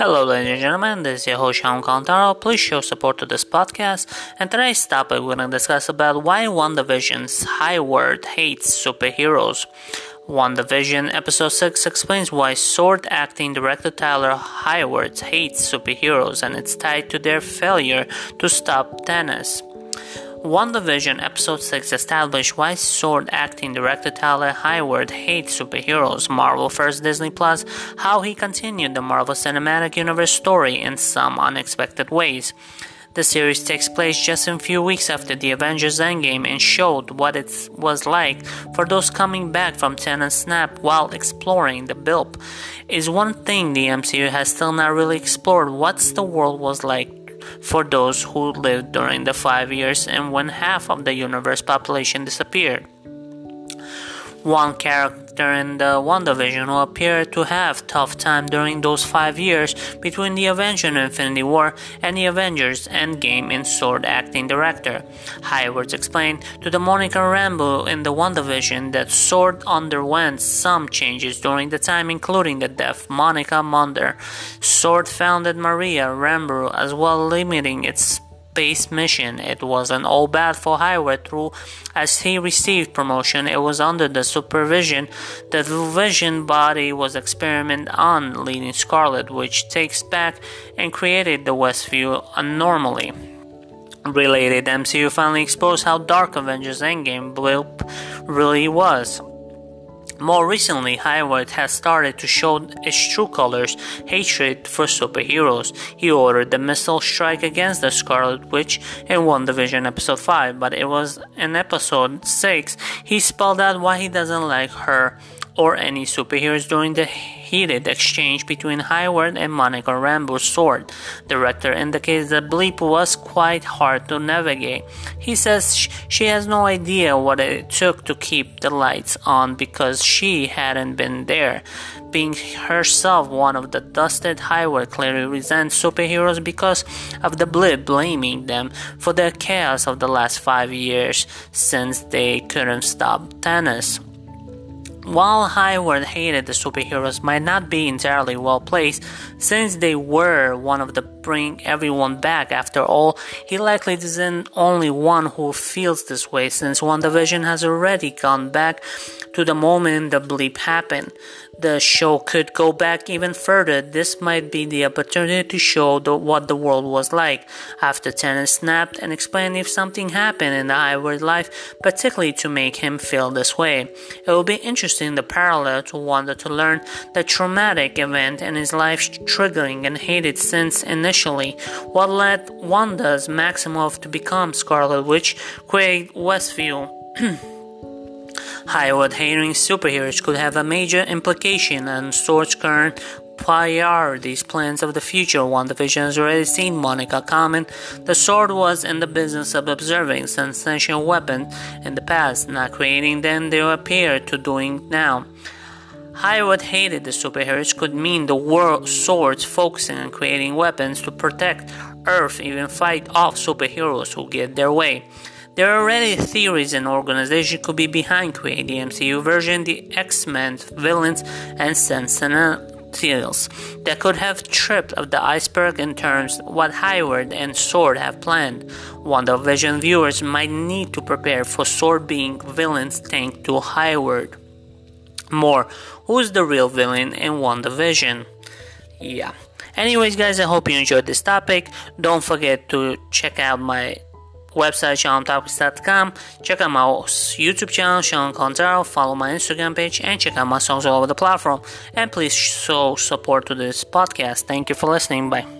Hello, ladies and gentlemen. This is your host Sean Contaro. Please show support to this podcast. And today's topic, we're going to discuss about why WandaVision's Hayward hates superheroes. WandaVision Episode 6 explains why sword acting director Tyler Hayward hates superheroes, and it's tied to their failure to stop Thanos. WandaVision Episode 6 established why sword acting director Tyler Hayward hates superheroes, Marvel first Disney Plus, how he continued the Marvel Cinematic Universe story in some unexpected ways. The series takes place just a few weeks after the Avengers Endgame and showed what it was like for those coming back from Thanos Snap while exploring the Blip. Is one thing the MCU has still not really explored what's the world was like for those who lived during the five years and when half of the universe population disappeared. One character in the WandaVision who appeared to have tough time during those five years between the Avengers Infinity War and the Avengers Endgame in Sword acting director. Hayward explained to the Monica Rambeau in the WandaVision that Sword underwent some changes during the time including the death of Monica Munder. Sword founded Maria Rambeau as well limiting its space mission. It wasn't all bad for Hayward through as he received promotion. It was under the supervision the Vision body was experiment on leading Scarlet, which takes back and created the Westview anomaly. Related, MCU finally exposed how dark Avengers Endgame Blip really was. More recently, Hayward has started to show its true colors hatred for superheroes. He ordered the missile strike against the Scarlet Witch in WandaVision Episode 5, but it was in Episode 6 he spelled out why he doesn't like her or any superheroes during the heated exchange between Hayward and Monica Rambeau's sword. The director indicates that Bleep was quite hard to navigate. He says she has no idea what it took to keep the lights on because she hadn't been there. Being herself one of the dusted Hayward clearly resents superheroes because of the Blip blaming them for the chaos of the last five years since they couldn't stop Thanos. While Hayward hated the superheroes might not be entirely well placed, since they were one of the bring everyone back after all, he likely isn't only one who feels this way since WandaVision has already gone back to the moment the bleep happened. The show could go back even further. This might be the opportunity to show the, what the world was like after Thanos snapped and explain if something happened in the Hayward life, particularly to make him feel this way. It will be interesting the parallel to Wanda to learn the traumatic event in his life triggering and hated since initially what led Wanda's Maximoff to become Scarlet Witch, create Westview. Hayward hating superheroes could have a major implication on Sword's current priorities, plans of the future. WandaVision has already seen Monica comment the sword was in the business of observing sensational weapons in the past, not creating them they appear to doing now. Hayward hated the superheroes could mean the world swords focusing on creating weapons to protect Earth, even fight off superheroes who get their way. There are already theories an organization could be behind creating the MCU version, the X-Men villains, and Sentinels that could have tripped of the iceberg in terms what Hayward and Sword have planned. WandaVision viewers might need to prepare for Sword being villains thanks to Hayward. More, who's the real villain in one WandaVision? Yeah. Anyways, guys, I hope you enjoyed this topic. Don't forget to check out my website seantopics.com. Check out my YouTube channel, Sean Contaro. Follow my Instagram page and check out my songs all over the platform. And please show support to this podcast. Thank you for listening. Bye.